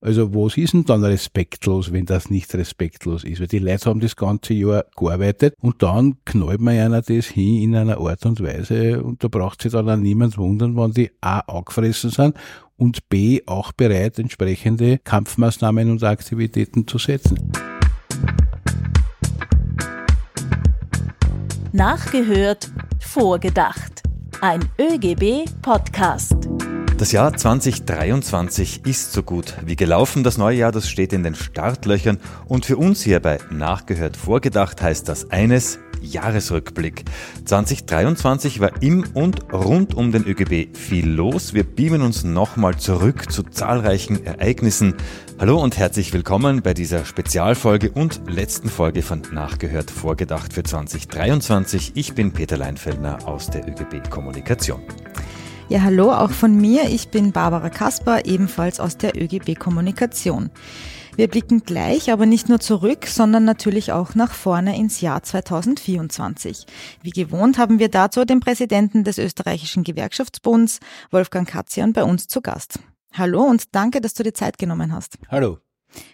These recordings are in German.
Also was ist denn dann respektlos, wenn das nicht respektlos ist? Weil die Leute haben das ganze Jahr gearbeitet und dann knallt man einer das hin in einer Art und Weise und da braucht sich dann auch niemand wundern, wenn die A angefressen sind und B auch bereit, entsprechende Kampfmaßnahmen und Aktivitäten zu setzen. Nachgehört, vorgedacht. Ein ÖGB-Podcast. Das Jahr 2023 ist so gut wie gelaufen. Das neue Jahr, das steht in den Startlöchern. Und für uns hier bei Nachgehört vorgedacht heißt das eines, Jahresrückblick. 2023 war im und rund um den ÖGB viel los. Wir beamen uns nochmal zurück zu zahlreichen Ereignissen. Hallo und herzlich willkommen bei dieser Spezialfolge und letzten Folge von Nachgehört vorgedacht für 2023. Ich bin Peter Leinfeldner aus der ÖGB Kommunikation. Ja, hallo auch von mir. Ich bin Barbara Kasper, ebenfalls aus der ÖGB Kommunikation. Wir blicken gleich aber nicht nur zurück, sondern natürlich auch nach vorne ins Jahr 2024. Wie gewohnt haben wir dazu den Präsidenten des österreichischen Gewerkschaftsbunds, Wolfgang Katzian, bei uns zu Gast. Hallo und danke, dass du dir Zeit genommen hast. Hallo.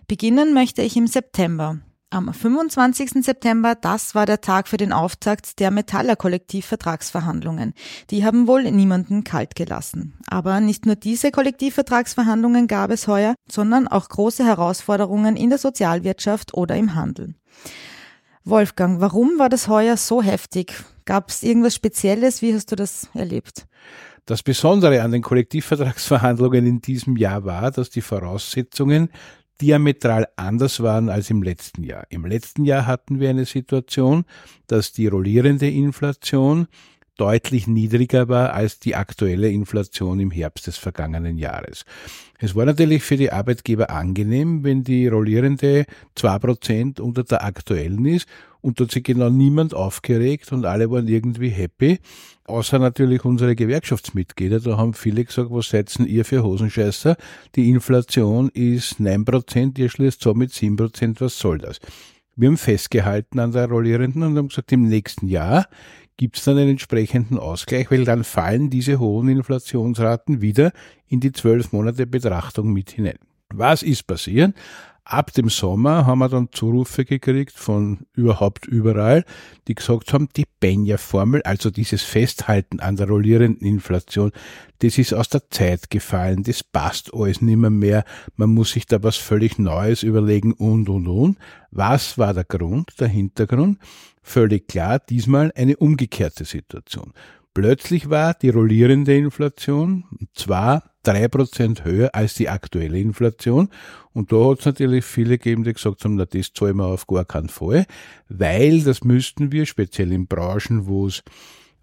Beginnen möchte ich im September. Am 25. September, das war der Tag für den Auftakt der Metaller-Kollektivvertragsverhandlungen. Die haben wohl niemanden kalt gelassen. Aber nicht nur diese Kollektivvertragsverhandlungen gab es heuer, sondern auch große Herausforderungen in der Sozialwirtschaft oder im Handel. Wolfgang, warum war das heuer so heftig? Gab es irgendwas Spezielles? Wie hast du das erlebt? Das Besondere an den Kollektivvertragsverhandlungen in diesem Jahr war, dass die Voraussetzungen diametral anders waren als im letzten Jahr. Im letzten Jahr hatten wir eine Situation, dass die rollierende Inflation deutlich niedriger war als die aktuelle Inflation im Herbst des vergangenen Jahres. Es war natürlich für die Arbeitgeber angenehm, wenn die rollierende zwei Prozent unter der aktuellen ist und hat sich genau niemand aufgeregt und alle waren irgendwie happy. Außer natürlich unsere Gewerkschaftsmitglieder. Da haben viele gesagt, was seid ihr für Hosenscheißer? Die Inflation ist 9%, ihr schließt so mit 7%, was soll das? Wir haben festgehalten an der rollierenden und haben gesagt, im nächsten Jahr gibt es dann einen entsprechenden Ausgleich, weil dann fallen diese hohen Inflationsraten wieder in die zwölf Monate Betrachtung mit hinein. Was ist passiert? Ab dem Sommer haben wir dann Zurufe gekriegt von überhaupt überall, die gesagt haben, die Benja-Formel, also dieses Festhalten an der rollierenden Inflation, das ist aus der Zeit gefallen, das passt alles nimmer mehr, man muss sich da was völlig Neues überlegen und, und, und. Was war der Grund, der Hintergrund? Völlig klar, diesmal eine umgekehrte Situation. Plötzlich war die rollierende Inflation, zwar drei Prozent höher als die aktuelle Inflation. Und da hat es natürlich viele gegeben, die gesagt haben, na, das zahlen wir auf gar keinen Fall, weil das müssten wir, speziell in Branchen, wo es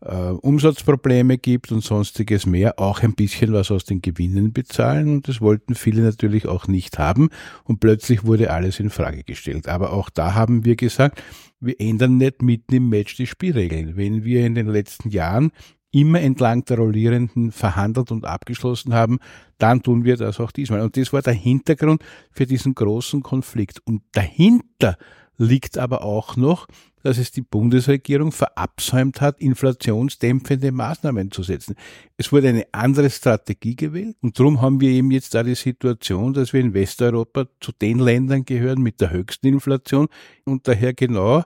äh, Umsatzprobleme gibt und sonstiges mehr, auch ein bisschen was aus den Gewinnen bezahlen. Und das wollten viele natürlich auch nicht haben. Und plötzlich wurde alles in Frage gestellt. Aber auch da haben wir gesagt, wir ändern nicht mitten im Match die Spielregeln. Wenn wir in den letzten Jahren immer entlang der Rollierenden verhandelt und abgeschlossen haben, dann tun wir das auch diesmal. Und das war der Hintergrund für diesen großen Konflikt. Und dahinter liegt aber auch noch, dass es die Bundesregierung verabsäumt hat, inflationsdämpfende Maßnahmen zu setzen. Es wurde eine andere Strategie gewählt und darum haben wir eben jetzt da die Situation, dass wir in Westeuropa zu den Ländern gehören mit der höchsten Inflation und daher genau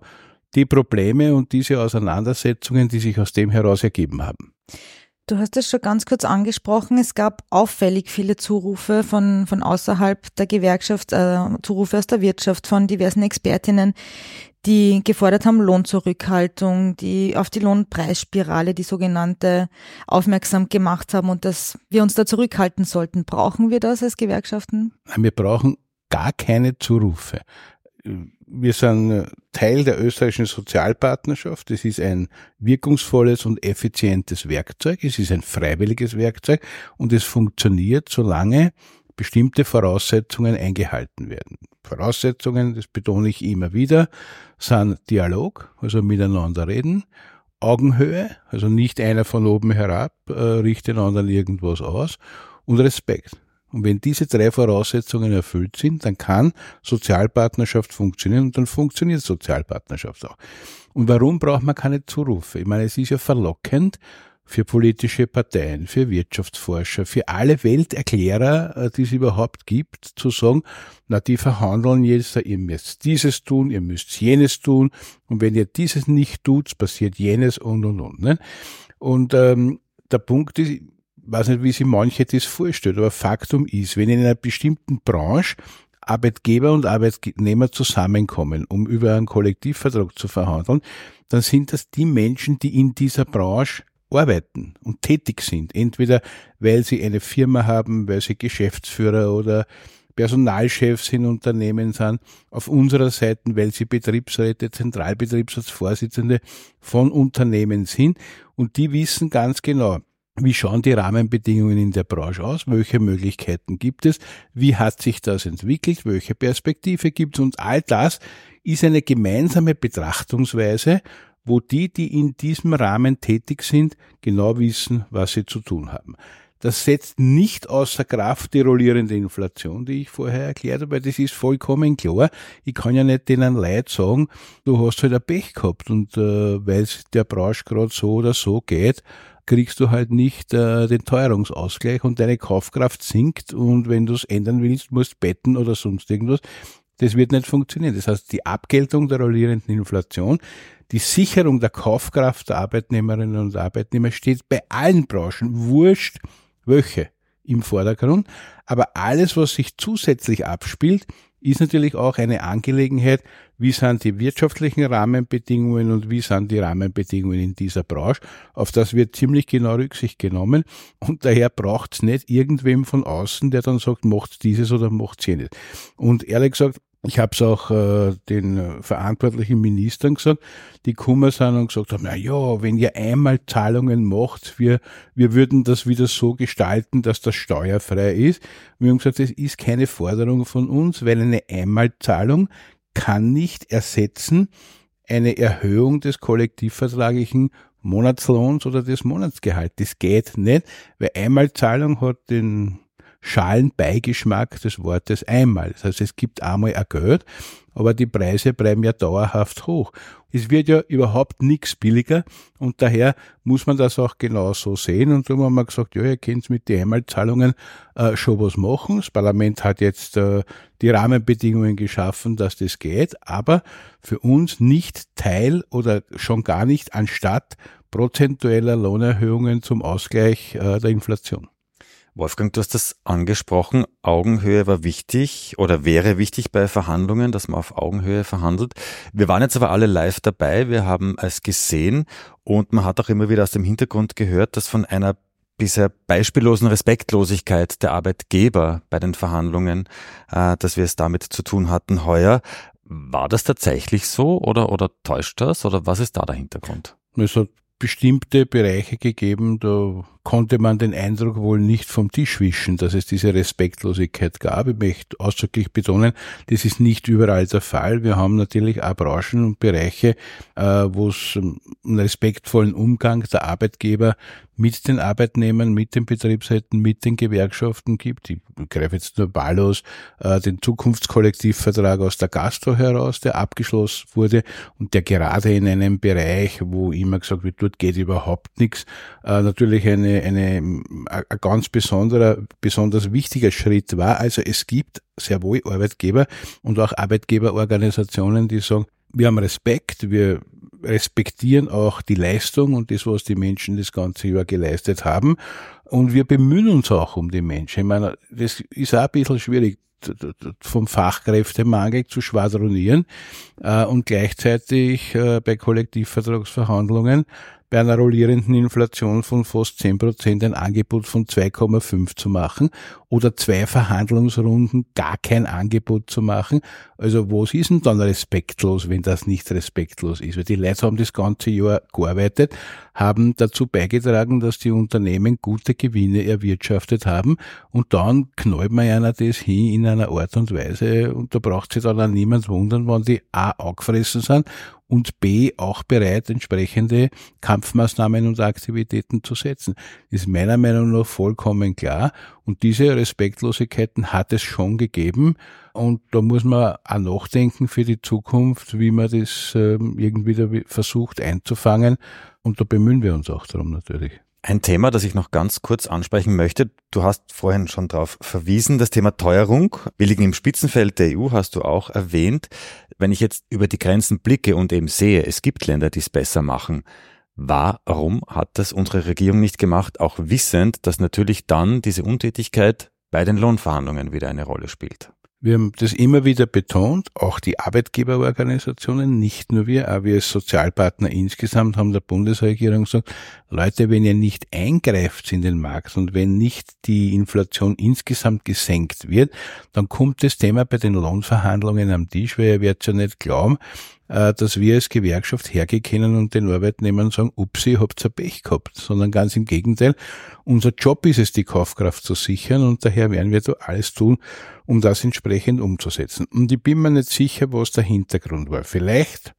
die Probleme und diese Auseinandersetzungen, die sich aus dem heraus ergeben haben. Du hast es schon ganz kurz angesprochen. Es gab auffällig viele Zurufe von, von außerhalb der Gewerkschaft, äh, Zurufe aus der Wirtschaft, von diversen Expertinnen, die gefordert haben Lohnzurückhaltung, die auf die Lohnpreisspirale, die sogenannte, aufmerksam gemacht haben und dass wir uns da zurückhalten sollten. Brauchen wir das als Gewerkschaften? Wir brauchen gar keine Zurufe wir sind äh, Teil der österreichischen Sozialpartnerschaft. Es ist ein wirkungsvolles und effizientes Werkzeug. Es ist ein freiwilliges Werkzeug und es funktioniert, solange bestimmte Voraussetzungen eingehalten werden. Voraussetzungen, das betone ich immer wieder, sind Dialog, also miteinander reden, Augenhöhe, also nicht einer von oben herab äh, richtet den anderen irgendwas aus und Respekt. Und wenn diese drei Voraussetzungen erfüllt sind, dann kann Sozialpartnerschaft funktionieren und dann funktioniert Sozialpartnerschaft auch. Und warum braucht man keine Zurufe? Ich meine, es ist ja verlockend, für politische Parteien, für Wirtschaftsforscher, für alle Welterklärer, äh, die es überhaupt gibt, zu sagen, na, die verhandeln jetzt, ihr müsst dieses tun, ihr müsst jenes tun, und wenn ihr dieses nicht tut, passiert jenes und und und. Ne? Und ähm, der Punkt ist, weiß nicht, wie sich manche das vorstellt, aber Faktum ist, wenn in einer bestimmten Branche Arbeitgeber und Arbeitnehmer zusammenkommen, um über einen Kollektivvertrag zu verhandeln, dann sind das die Menschen, die in dieser Branche arbeiten und tätig sind. Entweder weil sie eine Firma haben, weil sie Geschäftsführer oder Personalchefs in Unternehmen sind, auf unserer Seite, weil sie Betriebsräte, Zentralbetriebsratsvorsitzende von Unternehmen sind und die wissen ganz genau, wie schauen die Rahmenbedingungen in der Branche aus? Welche Möglichkeiten gibt es? Wie hat sich das entwickelt? Welche Perspektive gibt es? Und all das ist eine gemeinsame Betrachtungsweise, wo die, die in diesem Rahmen tätig sind, genau wissen, was sie zu tun haben. Das setzt nicht außer Kraft die rollierende Inflation, die ich vorher erklärt habe, weil das ist vollkommen klar. Ich kann ja nicht denen Leid sagen, du hast halt ein Pech gehabt und äh, weil es der Branche gerade so oder so geht, kriegst du halt nicht äh, den Teuerungsausgleich und deine Kaufkraft sinkt und wenn du es ändern willst, musst betten oder sonst irgendwas. Das wird nicht funktionieren. Das heißt, die Abgeltung der rollierenden Inflation, die Sicherung der Kaufkraft der Arbeitnehmerinnen und Arbeitnehmer steht bei allen Branchen, wurscht welche, im Vordergrund. Aber alles, was sich zusätzlich abspielt, ist natürlich auch eine Angelegenheit, wie sind die wirtschaftlichen Rahmenbedingungen und wie sind die Rahmenbedingungen in dieser Branche. Auf das wird ziemlich genau Rücksicht genommen und daher braucht es nicht irgendwem von außen, der dann sagt, macht dieses oder macht jenes. Und ehrlich gesagt, ich habe es auch äh, den verantwortlichen Ministern gesagt, die kummer sind und gesagt haben, na ja, wenn ihr einmal Zahlungen macht, wir, wir würden das wieder so gestalten, dass das steuerfrei ist. Wir haben gesagt, das ist keine Forderung von uns, weil eine Einmalzahlung kann nicht ersetzen eine Erhöhung des kollektivvertraglichen Monatslohns oder des Monatsgehalts. Das geht nicht, weil Einmalzahlung hat den Schalenbeigeschmack des Wortes einmal. Das heißt, es gibt einmal ein Geld, aber die Preise bleiben ja dauerhaft hoch. Es wird ja überhaupt nichts billiger und daher muss man das auch genau so sehen. Und darum haben wir gesagt, ja, ihr könnt mit den Einmalzahlungen äh, schon was machen. Das Parlament hat jetzt äh, die Rahmenbedingungen geschaffen, dass das geht, aber für uns nicht Teil oder schon gar nicht anstatt prozentueller Lohnerhöhungen zum Ausgleich äh, der Inflation. Wolfgang, du hast das angesprochen. Augenhöhe war wichtig oder wäre wichtig bei Verhandlungen, dass man auf Augenhöhe verhandelt. Wir waren jetzt aber alle live dabei. Wir haben es gesehen und man hat auch immer wieder aus dem Hintergrund gehört, dass von einer bisher beispiellosen Respektlosigkeit der Arbeitgeber bei den Verhandlungen, äh, dass wir es damit zu tun hatten heuer. War das tatsächlich so oder, oder täuscht das oder was ist da der Hintergrund? Es hat bestimmte Bereiche gegeben, da konnte man den Eindruck wohl nicht vom Tisch wischen, dass es diese Respektlosigkeit gab. Ich möchte ausdrücklich betonen, das ist nicht überall der Fall. Wir haben natürlich auch Branchen und Bereiche, äh, wo es einen respektvollen Umgang der Arbeitgeber mit den Arbeitnehmern, mit den Betriebsräten, mit den Gewerkschaften gibt. Ich greife jetzt nur wahllos äh, den Zukunftskollektivvertrag aus der Gastro heraus, der abgeschlossen wurde und der gerade in einem Bereich, wo immer gesagt wird, dort geht überhaupt nichts, äh, natürlich eine, eine, ein ganz besonderer, besonders wichtiger Schritt war. Also es gibt sehr wohl Arbeitgeber und auch Arbeitgeberorganisationen, die sagen, wir haben Respekt, wir respektieren auch die Leistung und das, was die Menschen das ganze Jahr geleistet haben. Und wir bemühen uns auch um die Menschen. Ich meine, das ist auch ein bisschen schwierig vom Fachkräftemangel zu schwadronieren äh, und gleichzeitig äh, bei Kollektivvertragsverhandlungen bei einer rollierenden Inflation von fast 10 Prozent ein Angebot von 2,5 zu machen oder zwei Verhandlungsrunden gar kein Angebot zu machen. Also was ist denn dann respektlos, wenn das nicht respektlos ist? Weil die Leute haben das ganze Jahr gearbeitet, haben dazu beigetragen, dass die Unternehmen gute Gewinne erwirtschaftet haben und dann knallt man einer das hin in einer Art und Weise und da braucht sich dann auch niemand wundern, wenn die A angefressen sind und B auch bereit, entsprechende Kampfmaßnahmen und Aktivitäten zu setzen. Ist meiner Meinung nach vollkommen klar. Und diese Respektlosigkeiten hat es schon gegeben. Und da muss man auch nachdenken für die Zukunft, wie man das ähm, irgendwie versucht einzufangen. Und da bemühen wir uns auch darum natürlich. Ein Thema, das ich noch ganz kurz ansprechen möchte. Du hast vorhin schon darauf verwiesen, das Thema Teuerung. Wir liegen im Spitzenfeld der EU, hast du auch erwähnt. Wenn ich jetzt über die Grenzen blicke und eben sehe, es gibt Länder, die es besser machen. Warum hat das unsere Regierung nicht gemacht, auch wissend, dass natürlich dann diese Untätigkeit bei den Lohnverhandlungen wieder eine Rolle spielt? Wir haben das immer wieder betont, auch die Arbeitgeberorganisationen, nicht nur wir, aber wir als Sozialpartner insgesamt haben der Bundesregierung gesagt, Leute, wenn ihr nicht eingreift in den Markt und wenn nicht die Inflation insgesamt gesenkt wird, dann kommt das Thema bei den Lohnverhandlungen am Tisch, weil ihr werdet ja nicht glauben, dass wir als Gewerkschaft hergehen und den Arbeitnehmern sagen, upsi, ihr habt ein Pech gehabt, sondern ganz im Gegenteil. Unser Job ist es, die Kaufkraft zu sichern und daher werden wir da alles tun, um das entsprechend umzusetzen. Und ich bin mir nicht sicher, was der Hintergrund war. Vielleicht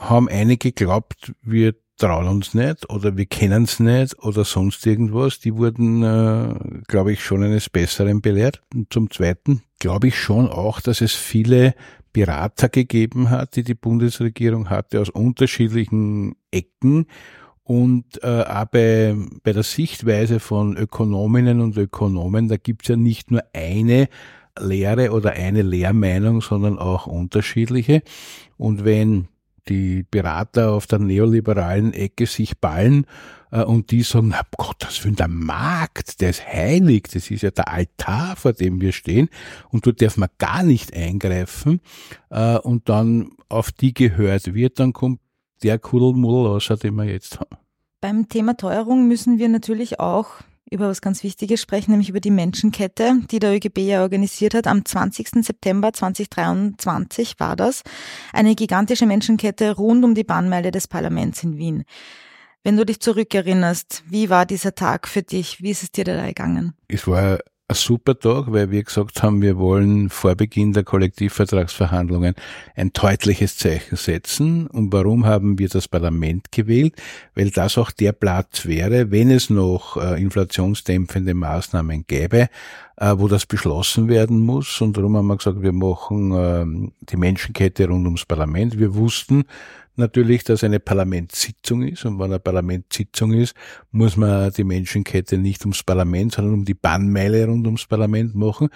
haben einige geglaubt, wir trauen uns nicht oder wir kennen es nicht oder sonst irgendwas. Die wurden, äh, glaube ich, schon eines Besseren belehrt. Und zum Zweiten glaube ich schon auch, dass es viele Berater gegeben hat, die die Bundesregierung hatte aus unterschiedlichen Ecken und äh, auch bei, bei der Sichtweise von Ökonominnen und Ökonomen, da gibt's ja nicht nur eine Lehre oder eine Lehrmeinung, sondern auch unterschiedliche. Und wenn die Berater auf der neoliberalen Ecke sich ballen äh, und die sagen, na Gott, das will der Markt, der ist heilig, das ist ja der Altar, vor dem wir stehen und dort darf man gar nicht eingreifen äh, und dann auf die gehört wird, dann kommt der Kuddelmuddel raus, den wir jetzt haben. Beim Thema Teuerung müssen wir natürlich auch über was ganz Wichtiges sprechen, nämlich über die Menschenkette, die der ÖGB ja organisiert hat. Am 20. September 2023 war das. Eine gigantische Menschenkette rund um die Bahnmeile des Parlaments in Wien. Wenn du dich zurückerinnerst, wie war dieser Tag für dich? Wie ist es dir da gegangen? Es war ein super Tag, weil wir gesagt haben, wir wollen vor Beginn der Kollektivvertragsverhandlungen ein deutliches Zeichen setzen. Und warum haben wir das Parlament gewählt? Weil das auch der Platz wäre, wenn es noch äh, inflationsdämpfende Maßnahmen gäbe, äh, wo das beschlossen werden muss. Und darum haben wir gesagt, wir machen äh, die Menschenkette rund ums Parlament. Wir wussten, natürlich, dass eine Parlamentssitzung ist. Und wenn eine Parlamentssitzung ist, muss man die Menschenkette nicht ums Parlament, sondern um die Bahnmeile rund ums Parlament machen.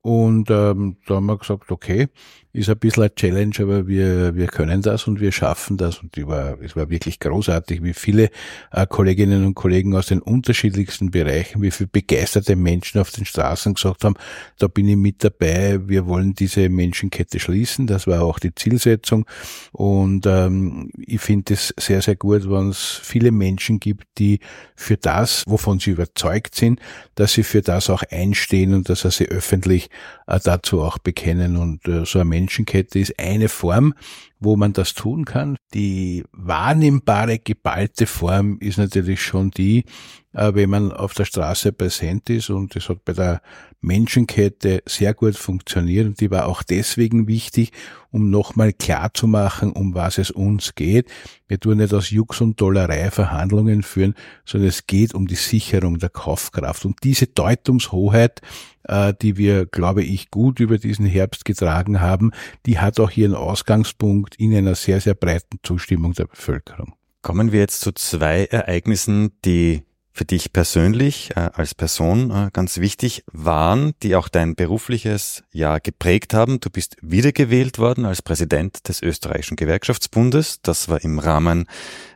Und ähm, da haben wir gesagt, okay, ist ein bisschen eine Challenge, aber wir, wir können das und wir schaffen das. Und die war, es war wirklich großartig, wie viele äh, Kolleginnen und Kollegen aus den unterschiedlichsten Bereichen, wie viele begeisterte Menschen auf den Straßen gesagt haben, da bin ich mit dabei, wir wollen diese Menschenkette schließen. Das war auch die Zielsetzung. Und ähm, ich finde es sehr, sehr gut, wenn es viele Menschen gibt, die für das, wovon sie überzeugt sind, dass sie für das auch einstehen und dass sie öffentlich äh, dazu auch bekennen. Und äh, so ein Menschenkette ist eine Form, wo man das tun kann. Die wahrnehmbare, geballte Form ist natürlich schon die, äh, wenn man auf der Straße präsent ist und das hat bei der Menschenkette sehr gut funktioniert und die war auch deswegen wichtig, um nochmal klar zu machen, um was es uns geht. Wir tun nicht aus Jux und Dollerei Verhandlungen führen, sondern es geht um die Sicherung der Kaufkraft. Und diese Deutungshoheit, äh, die wir, glaube ich, gut über diesen Herbst getragen haben, die hat auch ihren Ausgangspunkt in einer sehr, sehr breiten Zustimmung der Bevölkerung. Kommen wir jetzt zu zwei Ereignissen, die für dich persönlich äh, als Person äh, ganz wichtig waren, die auch dein berufliches Jahr geprägt haben. Du bist wiedergewählt worden als Präsident des österreichischen Gewerkschaftsbundes. Das war im Rahmen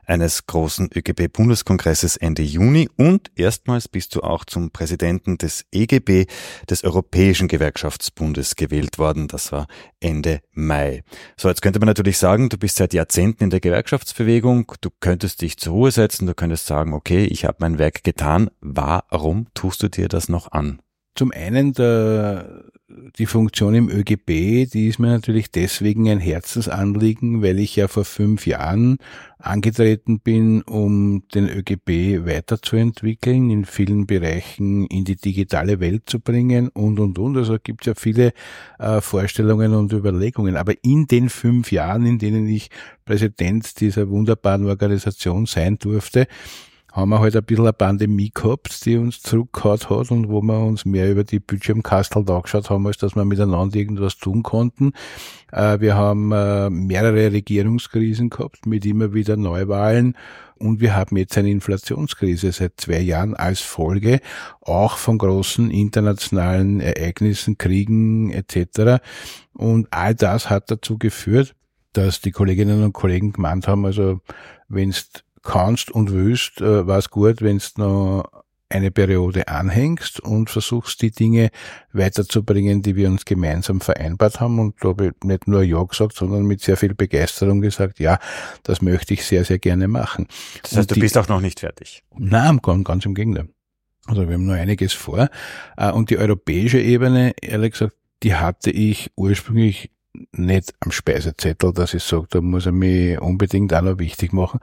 eines großen ÖGB-Bundeskongresses Ende Juni und erstmals bist du auch zum Präsidenten des EGB, des Europäischen Gewerkschaftsbundes, gewählt worden. Das war Ende Mai. So, jetzt könnte man natürlich sagen, du bist seit Jahrzehnten in der Gewerkschaftsbewegung, du könntest dich zur Ruhe setzen, du könntest sagen, okay, ich habe mein Werk getan. Warum tust du dir das noch an? Zum einen der, die Funktion im ÖGB, die ist mir natürlich deswegen ein Herzensanliegen, weil ich ja vor fünf Jahren angetreten bin, um den ÖGB weiterzuentwickeln, in vielen Bereichen in die digitale Welt zu bringen und, und, und. Also gibt es ja viele äh, Vorstellungen und Überlegungen. Aber in den fünf Jahren, in denen ich Präsident dieser wunderbaren Organisation sein durfte, haben wir halt ein bisschen eine Pandemie gehabt, die uns zurückgehauen hat und wo wir uns mehr über die Bildschirmkastel da angeschaut haben, als dass wir miteinander irgendwas tun konnten. Äh, wir haben äh, mehrere Regierungskrisen gehabt mit immer wieder Neuwahlen und wir haben jetzt eine Inflationskrise seit zwei Jahren als Folge auch von großen internationalen Ereignissen, Kriegen etc. Und all das hat dazu geführt, dass die Kolleginnen und Kollegen gemeint haben, also wenn's kannst und willst, äh, war es gut, wenn's noch eine Periode anhängst und versuchst die Dinge weiterzubringen, die wir uns gemeinsam vereinbart haben. Und da habe ich nicht nur Ja gesagt, sondern mit sehr viel Begeisterung gesagt, ja, das möchte ich sehr, sehr gerne machen. Das heißt, und du bist auch noch nicht fertig? Nein, ganz im Gegenteil. Also wir haben noch einiges vor. Äh, und die europäische Ebene, ehrlich gesagt, die hatte ich ursprünglich nicht am Speisezettel, dass ich sage, da muss er mich unbedingt auch noch wichtig machen.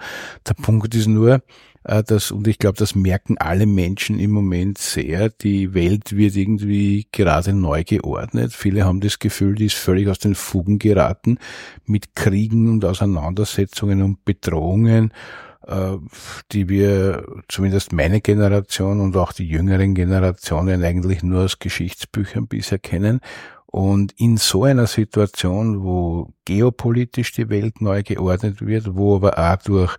Der Punkt ist nur, äh, dass, und ich glaube, das merken alle Menschen im Moment sehr, die Welt wird irgendwie gerade neu geordnet. Viele haben das Gefühl, die ist völlig aus den Fugen geraten mit Kriegen und Auseinandersetzungen und Bedrohungen äh, die wir, zumindest meine Generation und auch die jüngeren Generationen eigentlich nur aus Geschichtsbüchern bisher kennen. Und in so einer Situation, wo geopolitisch die Welt neu geordnet wird, wo aber auch durch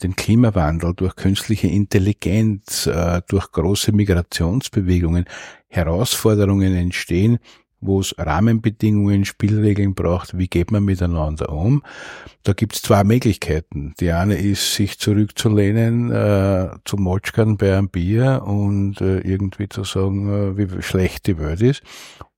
den Klimawandel, durch künstliche Intelligenz, äh, durch große Migrationsbewegungen Herausforderungen entstehen, wo es Rahmenbedingungen, Spielregeln braucht, wie geht man miteinander um. Da gibt es zwei Möglichkeiten. Die eine ist, sich zurückzulehnen äh, zu Motschkern bei einem Bier und äh, irgendwie zu sagen, äh, wie schlecht die Welt ist.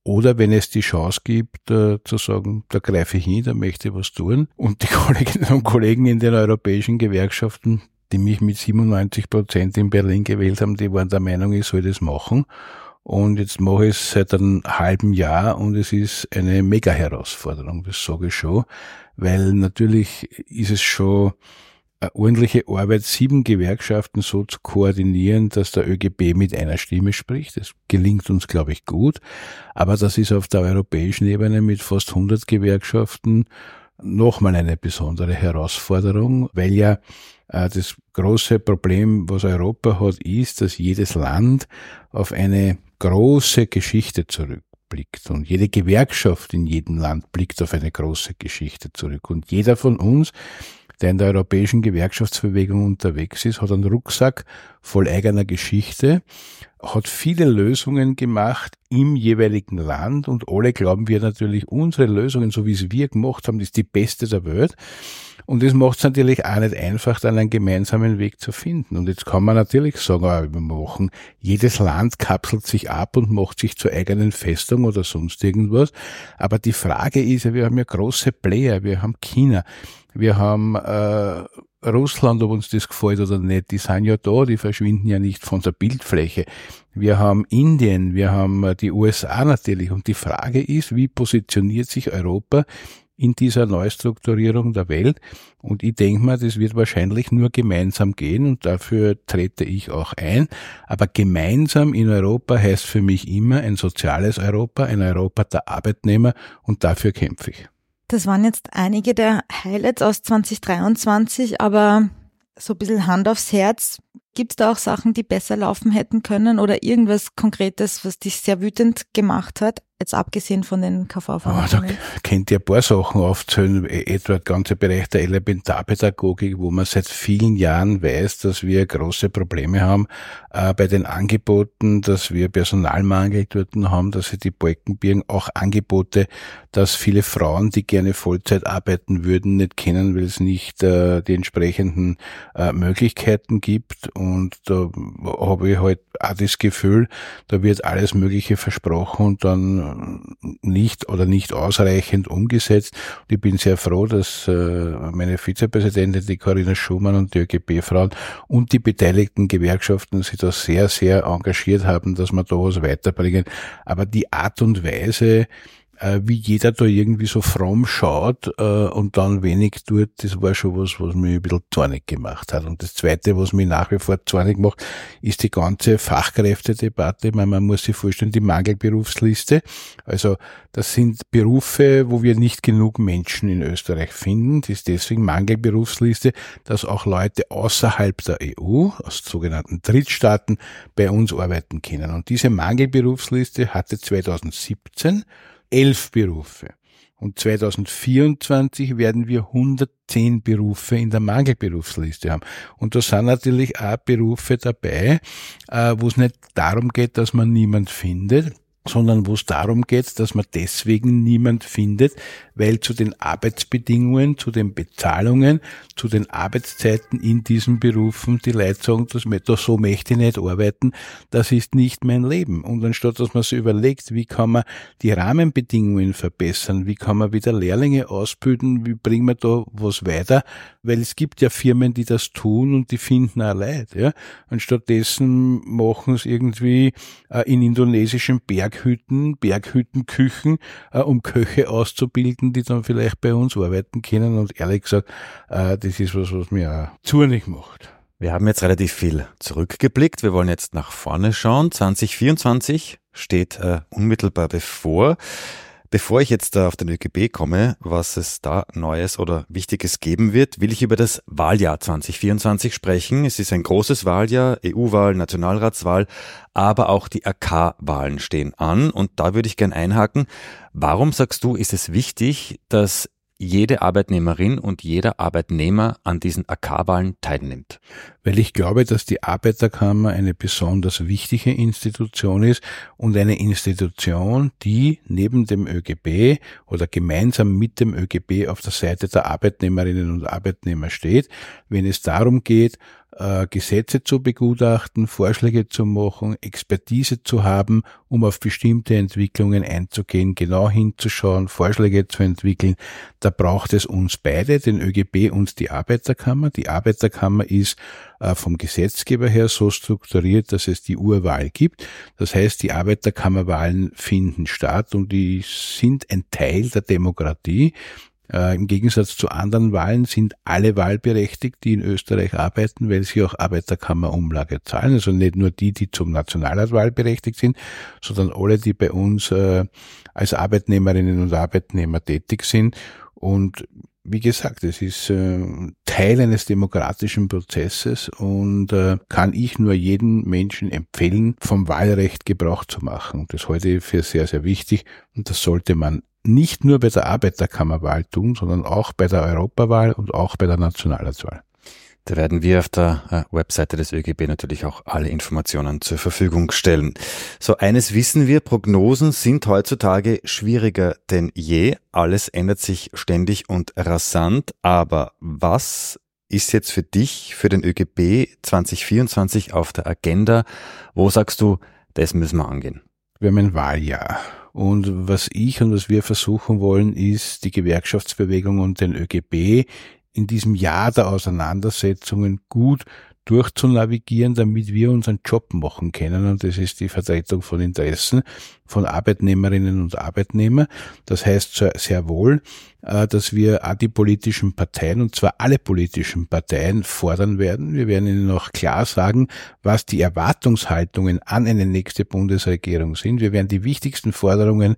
Oder wenn es die Chance gibt, äh, zu sagen, da greife ich hin, da möchte ich was tun. Und die Kolleginnen und Kollegen in den europäischen Gewerkschaften, die mich mit 97 Prozent in Berlin gewählt haben, die waren der Meinung, ich soll das machen. Und jetzt mache ich es seit einem halben Jahr und es ist eine Mega-Herausforderung, das sage ich schon, weil natürlich ist es schon eine ordentliche Arbeit, sieben Gewerkschaften so zu koordinieren, dass der ÖGB mit einer Stimme spricht. Das gelingt uns, glaube ich, gut. Aber das ist auf der europäischen Ebene mit fast 100 Gewerkschaften nochmal eine besondere Herausforderung, weil ja äh, das große Problem, was Europa hat, ist, dass jedes Land auf eine große Geschichte zurückblickt. Und jede Gewerkschaft in jedem Land blickt auf eine große Geschichte zurück. Und jeder von uns der in der europäischen Gewerkschaftsbewegung unterwegs ist, hat einen Rucksack voll eigener Geschichte, hat viele Lösungen gemacht im jeweiligen Land und alle glauben wir natürlich, unsere Lösungen, so wie es wir gemacht haben, ist die beste der Welt. Und das macht es natürlich auch nicht einfach, dann einen gemeinsamen Weg zu finden. Und jetzt kann man natürlich sagen, ah, wir machen, jedes Land kapselt sich ab und macht sich zur eigenen Festung oder sonst irgendwas. Aber die Frage ist ja, wir haben ja große Player, wir haben China, wir haben äh, Russland, ob uns das gefällt oder nicht, die sind ja da, die verschwinden ja nicht von der Bildfläche. Wir haben Indien, wir haben äh, die USA natürlich. Und die Frage ist, wie positioniert sich Europa in dieser Neustrukturierung der Welt? Und ich denke mal, das wird wahrscheinlich nur gemeinsam gehen und dafür trete ich auch ein. Aber gemeinsam in Europa heißt für mich immer ein soziales Europa, ein Europa der Arbeitnehmer und dafür kämpfe ich. Das waren jetzt einige der Highlights aus 2023, aber so ein bisschen Hand aufs Herz. Gibt es da auch Sachen, die besser laufen hätten können oder irgendwas Konkretes, was dich sehr wütend gemacht hat? Jetzt abgesehen von den KV-Verhandlungen. Oh, da kennt ihr ein paar Sachen aufzählen, e-, etwa der ganze Bereich der Elementarpädagogik, wo man seit vielen Jahren weiß, dass wir große Probleme haben äh, bei den Angeboten, dass wir Personalmangel dort haben, dass sie die Balken birgen, auch Angebote, dass viele Frauen, die gerne Vollzeit arbeiten würden, nicht kennen, weil es nicht äh, die entsprechenden äh, Möglichkeiten gibt. Und da habe ich halt auch das Gefühl, da wird alles Mögliche versprochen und dann nicht oder nicht ausreichend umgesetzt. Und ich bin sehr froh, dass äh, meine Vizepräsidentin, die Corinna Schumann und die ÖGB-Frauen und die beteiligten Gewerkschaften sich da sehr, sehr engagiert haben, dass wir da was weiterbringen. Aber die Art und Weise, äh, wie jeder da irgendwie so fromm schaut äh, und dann wenig tut, das war schon was, was mich ein bisschen zornig gemacht hat. Und das Zweite, was mich nach wie vor zornig macht, ist die ganze Fachkräftedebatte. Ich meine, man muss sich vorstellen, die Mangelberufsliste. Also das sind Berufe, wo wir nicht genug Menschen in Österreich finden. Das ist deswegen Mangelberufsliste, dass auch Leute außerhalb der EU, aus sogenannten Drittstaaten, bei uns arbeiten können. Und diese Mangelberufsliste hatte 2017 elf Berufe. Und 2024 werden wir 110 Berufe in der Mangelberufsliste haben. Und da sind natürlich auch Berufe dabei, äh, wo es nicht darum geht, dass man niemand findet, sondern wo es darum geht, dass man deswegen niemand findet, weil zu den Arbeitsbedingungen, zu den Bezahlungen, zu den Arbeitszeiten in diesen Berufen die Leute sagen, dass da so möchte ich nicht arbeiten, das ist nicht mein Leben. Und anstatt dass man sich überlegt, wie kann man die Rahmenbedingungen verbessern, wie kann man wieder Lehrlinge ausbilden, wie bringen wir da was weiter, weil es gibt ja Firmen, die das tun und die finden auch Leute, ja. Und stattdessen machen es irgendwie äh, in indonesischen Berghütten, Berghüttenküchen, äh, um Köche auszubilden, die dann vielleicht bei uns arbeiten können. Und ehrlich gesagt, äh, das ist was, was mir zornig macht. Wir haben jetzt relativ viel zurückgeblickt. Wir wollen jetzt nach vorne schauen. 2024 steht äh, unmittelbar bevor. Bevor ich jetzt auf den ÖGB komme, was es da Neues oder Wichtiges geben wird, will ich über das Wahljahr 2024 sprechen. Es ist ein großes Wahljahr, EU-Wahl, Nationalratswahl, aber auch die AK-Wahlen stehen an. Und da würde ich gern einhaken. Warum sagst du, ist es wichtig, dass jede Arbeitnehmerin und jeder Arbeitnehmer an diesen AK-Wahlen teilnimmt? Weil ich glaube, dass die Arbeiterkammer eine besonders wichtige Institution ist und eine Institution, die neben dem ÖGB oder gemeinsam mit dem ÖGB auf der Seite der Arbeitnehmerinnen und Arbeitnehmer steht, wenn es darum geht, äh, Gesetze zu begutachten, Vorschläge zu machen, Expertise zu haben, um auf bestimmte Entwicklungen einzugehen, genau hinzuschauen, Vorschläge zu entwickeln. Da braucht es uns beide, den ÖGB und die Arbeiterkammer. Die Arbeiterkammer ist äh, vom Gesetzgeber her so strukturiert, dass es die Urwahl gibt. Das heißt, die Arbeiterkammerwahlen finden statt und die sind ein Teil der Demokratie. Äh, Im Gegensatz zu anderen Wahlen sind alle wahlberechtigt, die in Österreich arbeiten, weil sie auch Arbeiterkammerumlage zahlen. Also nicht nur die, die zum Nationalrat wahlberechtigt sind, sondern alle, die bei uns äh, als Arbeitnehmerinnen und Arbeitnehmer tätig sind. Und wie gesagt, es ist äh, Teil eines demokratischen Prozesses und äh, kann ich nur jedem Menschen empfehlen, vom Wahlrecht Gebrauch zu machen. Das halte ich für sehr, sehr wichtig und das sollte man nicht nur bei der Arbeiterkammerwahl tun, sondern auch bei der Europawahl und auch bei der Nationalratswahl. Da werden wir auf der äh, Webseite des ÖGB natürlich auch alle Informationen zur Verfügung stellen. So eines wissen wir, Prognosen sind heutzutage schwieriger denn je. Alles ändert sich ständig und rasant. Aber was ist jetzt für dich, für den ÖGB 2024 auf der Agenda? Wo sagst du, das müssen wir angehen? Wir haben ein Wahljahr. Und was ich und was wir versuchen wollen, ist, die Gewerkschaftsbewegung und den ÖGB in diesem Jahr der Auseinandersetzungen gut durchzunavigieren, damit wir unseren Job machen können. Und das ist die Vertretung von Interessen von Arbeitnehmerinnen und Arbeitnehmern. Das heißt sehr wohl, äh, dass wir die politischen Parteien, und zwar alle politischen Parteien, fordern werden. Wir werden ihnen auch klar sagen, was die Erwartungshaltungen an eine nächste Bundesregierung sind. Wir werden die wichtigsten Forderungen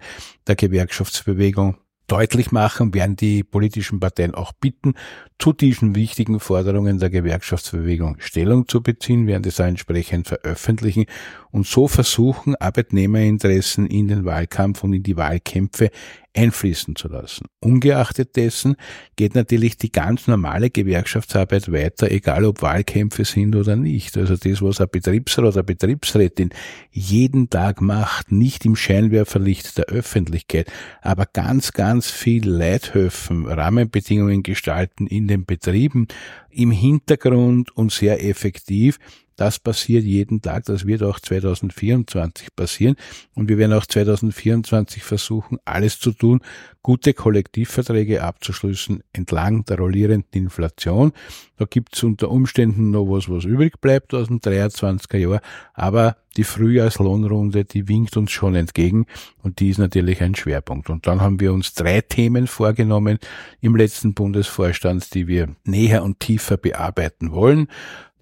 der Gewerkschaftsbewegung deutlich machen, werden die politischen Parteien auch bitten, zu diesen wichtigen Forderungen der Gewerkschaftsbewegung Stellung zu beziehen, werden das entsprechend veröffentlichen und so versuchen, Arbeitnehmerinteressen in den Wahlkampf und in die Wahlkämpfe einfließen zu lassen. Ungeachtet dessen geht natürlich die ganz normale Gewerkschaftsarbeit weiter, egal ob Wahlkämpfe sind oder nicht. Also das, was ein Betriebsrat oder Betriebsrätin jeden Tag macht, nicht im Scheinwerferlicht der Öffentlichkeit, aber ganz, ganz viel Leithöfen, Rahmenbedingungen gestalten in den Betrieben, im Hintergrund und sehr effektiv, Das passiert jeden Tag, das wird auch 2024 passieren und wir werden auch 2024 versuchen, alles zu tun, gute Kollektivverträge abzuschließen entlang der rollierenden Inflation. Da gibt's unter Umständen noch was, was übrig bleibt aus dem 23er Jahr, aber die Frühjahrslohnrunde, die winkt uns schon entgegen und die ist natürlich ein Schwerpunkt. Und dann haben wir uns drei Themen vorgenommen im letzten Bundesvorstand, die wir näher und tiefer bearbeiten wollen.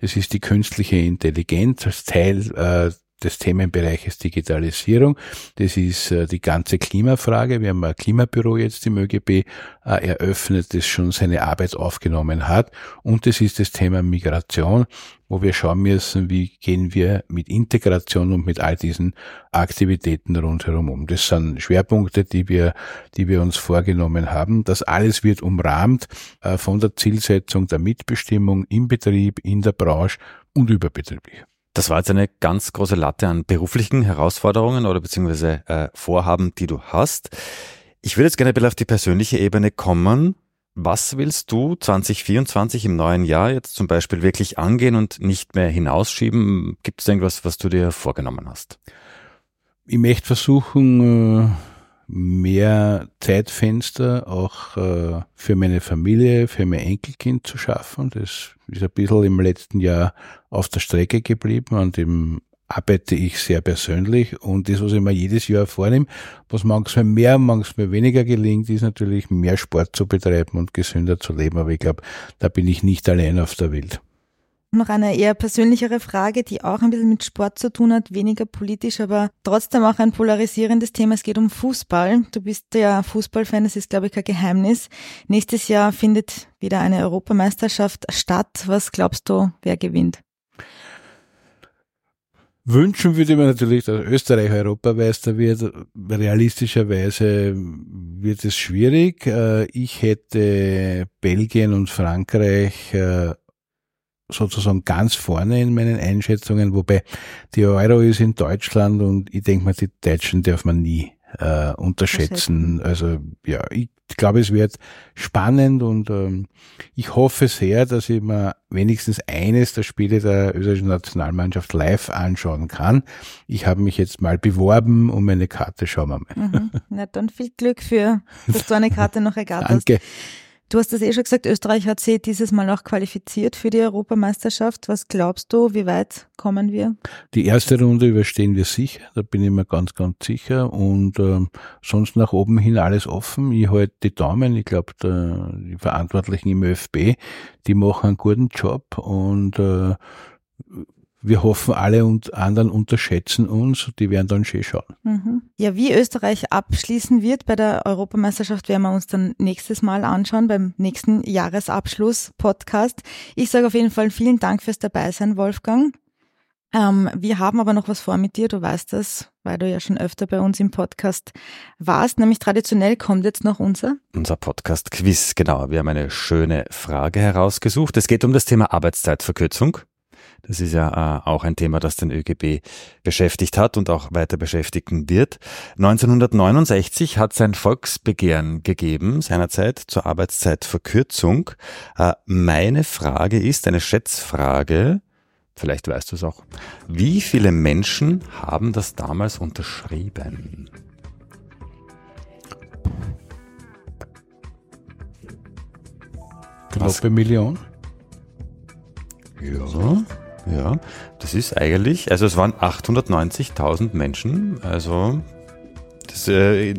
Das ist die künstliche Intelligenz als Teil äh, des Themenbereiches Digitalisierung. Das ist äh, die ganze Klimafrage. Wir haben ein Klimabüro jetzt im ÖGB äh, eröffnet, das schon seine Arbeit aufgenommen hat. Und das ist das Thema Migration, wo wir schauen müssen, wie gehen wir mit Integration und mit all diesen Aktivitäten rundherum um. Das sind Schwerpunkte, die wir, die wir uns vorgenommen haben. Das alles wird umrahmt äh, von der Zielsetzung der Mitbestimmung im Betrieb, in der Branche und überbetrieblich. Das war jetzt eine ganz große Latte an beruflichen Herausforderungen oder beziehungsweise äh, Vorhaben, die du hast. Ich würde jetzt gerne ein bisschen auf die persönliche Ebene kommen. Was willst du 2024 im neuen Jahr jetzt zum Beispiel wirklich angehen und nicht mehr hinausschieben? Gibt es irgendwas, was du dir vorgenommen hast? Ich möchte versuchen, äh, mehr Zeitfenster auch äh, für meine Familie, für mein Enkelkind zu schaffen. Das ist ein bisschen im letzten Jahr auf der Strecke geblieben, an dem arbeite ich sehr persönlich und das, was ich mir jedes Jahr vornehme, was manchmal mehr, manchmal weniger gelingt, ist natürlich mehr Sport zu betreiben und gesünder zu leben. Aber ich glaube, da bin ich nicht allein auf der Welt. Noch eine eher persönlichere Frage, die auch ein bisschen mit Sport zu tun hat, weniger politisch, aber trotzdem auch ein polarisierendes Thema. Es geht um Fußball. Du bist ja Fußballfan, das ist, glaube ich, kein Geheimnis. Nächstes Jahr findet wieder eine Europameisterschaft statt. Was glaubst du, wer gewinnt? Wünschen würde man natürlich, dass Österreich Europameister wird. Realistischerweise wird es schwierig. Äh, ich hätte Belgien und Frankreich äh, sozusagen ganz vorne in meinen Einschätzungen, wobei die Euro ist in Deutschland und ich denke mal, die Deutschen darf man nie äh, unterschätzen. Also ja, ich glaube, es wird spannend und ähm, ich hoffe sehr, dass ich mir wenigstens eines der Spiele der österreichischen Nationalmannschaft live anschauen kann. Ich habe mich jetzt mal beworben um eine Karte, schauen wir mal. Mhm. Na dann viel Glück für, dass du eine Karte noch ergattert hast. Du hast das eh schon gesagt, Österreich hat sich dieses Mal auch qualifiziert für die Europameisterschaft. Was glaubst du, wie weit kommen wir? Die erste Runde überstehen wir sicher, da bin ich mir ganz, ganz sicher. Und äh, sonst nach oben hin alles offen. Ich halte die Daumen. Ich glaube, die Verantwortlichen im ÖFB, die machen einen guten Job und äh, wir hoffen, alle und anderen unterschätzen uns, die werden dann schön schauen. Mhm. Ja, wie Österreich abschließen wird bei der Europameisterschaft, werden wir uns dann nächstes Mal anschauen, beim nächsten Jahresabschluss-Podcast. Ich sage auf jeden Fall vielen Dank fürs Dabeisein, Wolfgang. Ähm, wir haben aber noch was vor mit dir, du weißt das, weil du ja schon öfter bei uns im Podcast warst. Nämlich traditionell kommt jetzt noch unser. Unser Podcast-Quiz, genau. Wir haben eine schöne Frage herausgesucht. Es geht um das Thema Arbeitszeitverkürzung. Das ist ja äh, auch ein Thema, das den ÖGB beschäftigt hat und auch weiter beschäftigen wird. 1969 hat es ein Volksbegehren gegeben, seinerzeit zur Arbeitszeitverkürzung. Äh, meine Frage ist eine Schätzfrage. Vielleicht weißt du es auch. Wie viele Menschen haben das damals unterschrieben? Knappe Million? Ja. Ja, das ist eigentlich, also es waren 890.000 Menschen, also das äh,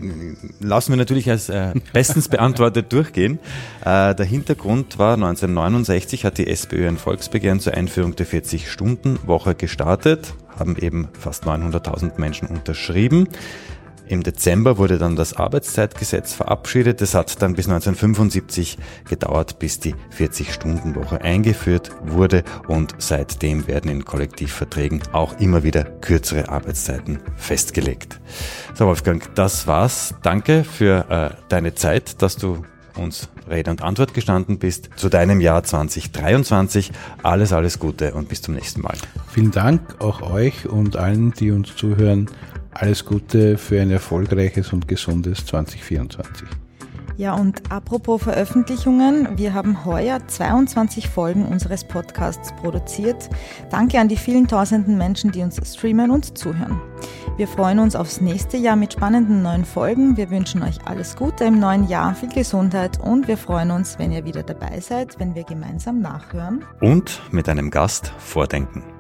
lassen wir natürlich als äh, bestens beantwortet durchgehen. Äh, der Hintergrund war 1969 hat die SPÖ ein Volksbegehren zur Einführung der 40-Stunden-Woche gestartet, haben eben fast 900.000 Menschen unterschrieben. Im Dezember wurde dann das Arbeitszeitgesetz verabschiedet. Es hat dann bis 1975 gedauert, bis die 40-Stunden-Woche eingeführt wurde und seitdem werden in Kollektivverträgen auch immer wieder kürzere Arbeitszeiten festgelegt. So Wolfgang, das war's. Danke für äh, deine Zeit, dass du uns Rede und Antwort gestanden bist zu deinem Jahr 2023. Alles, alles Gute und bis zum nächsten Mal. Vielen Dank auch euch und allen, die uns zuhören alles Gute für ein erfolgreiches und gesundes 2024. Ja, und apropos Veröffentlichungen, wir haben heuer 22 Folgen unseres Podcasts produziert. Danke an die vielen tausenden Menschen, die uns streamen und zuhören. Wir freuen uns aufs nächste Jahr mit spannenden neuen Folgen. Wir wünschen euch alles Gute im neuen Jahr, viel Gesundheit und wir freuen uns, wenn ihr wieder dabei seid, wenn wir gemeinsam nachhören. Und mit einem Gast vordenken.